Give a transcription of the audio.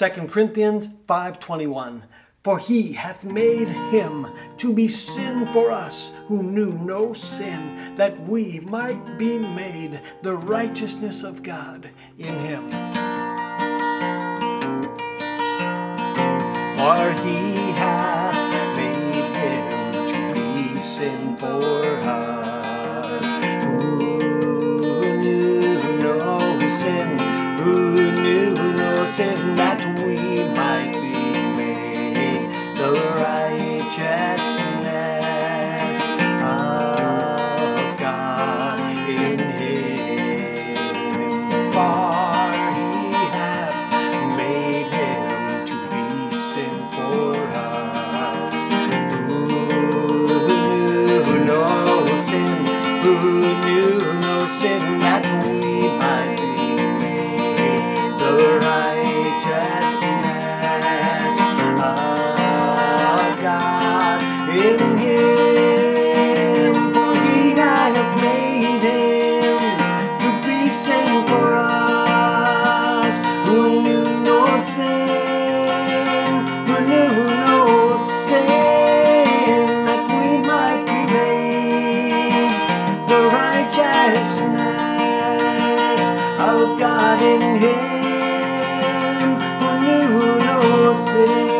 2 Corinthians 5:21 For he hath made him to be sin for us who knew no sin that we might be made the righteousness of God in him. For he hath made him to be sin for us who knew no sin who knew sin that we might be made the righteousness of God in him. For he hath made him to be sin for us who knew no sin, who knew no sin that we of God in Him who knew no sin.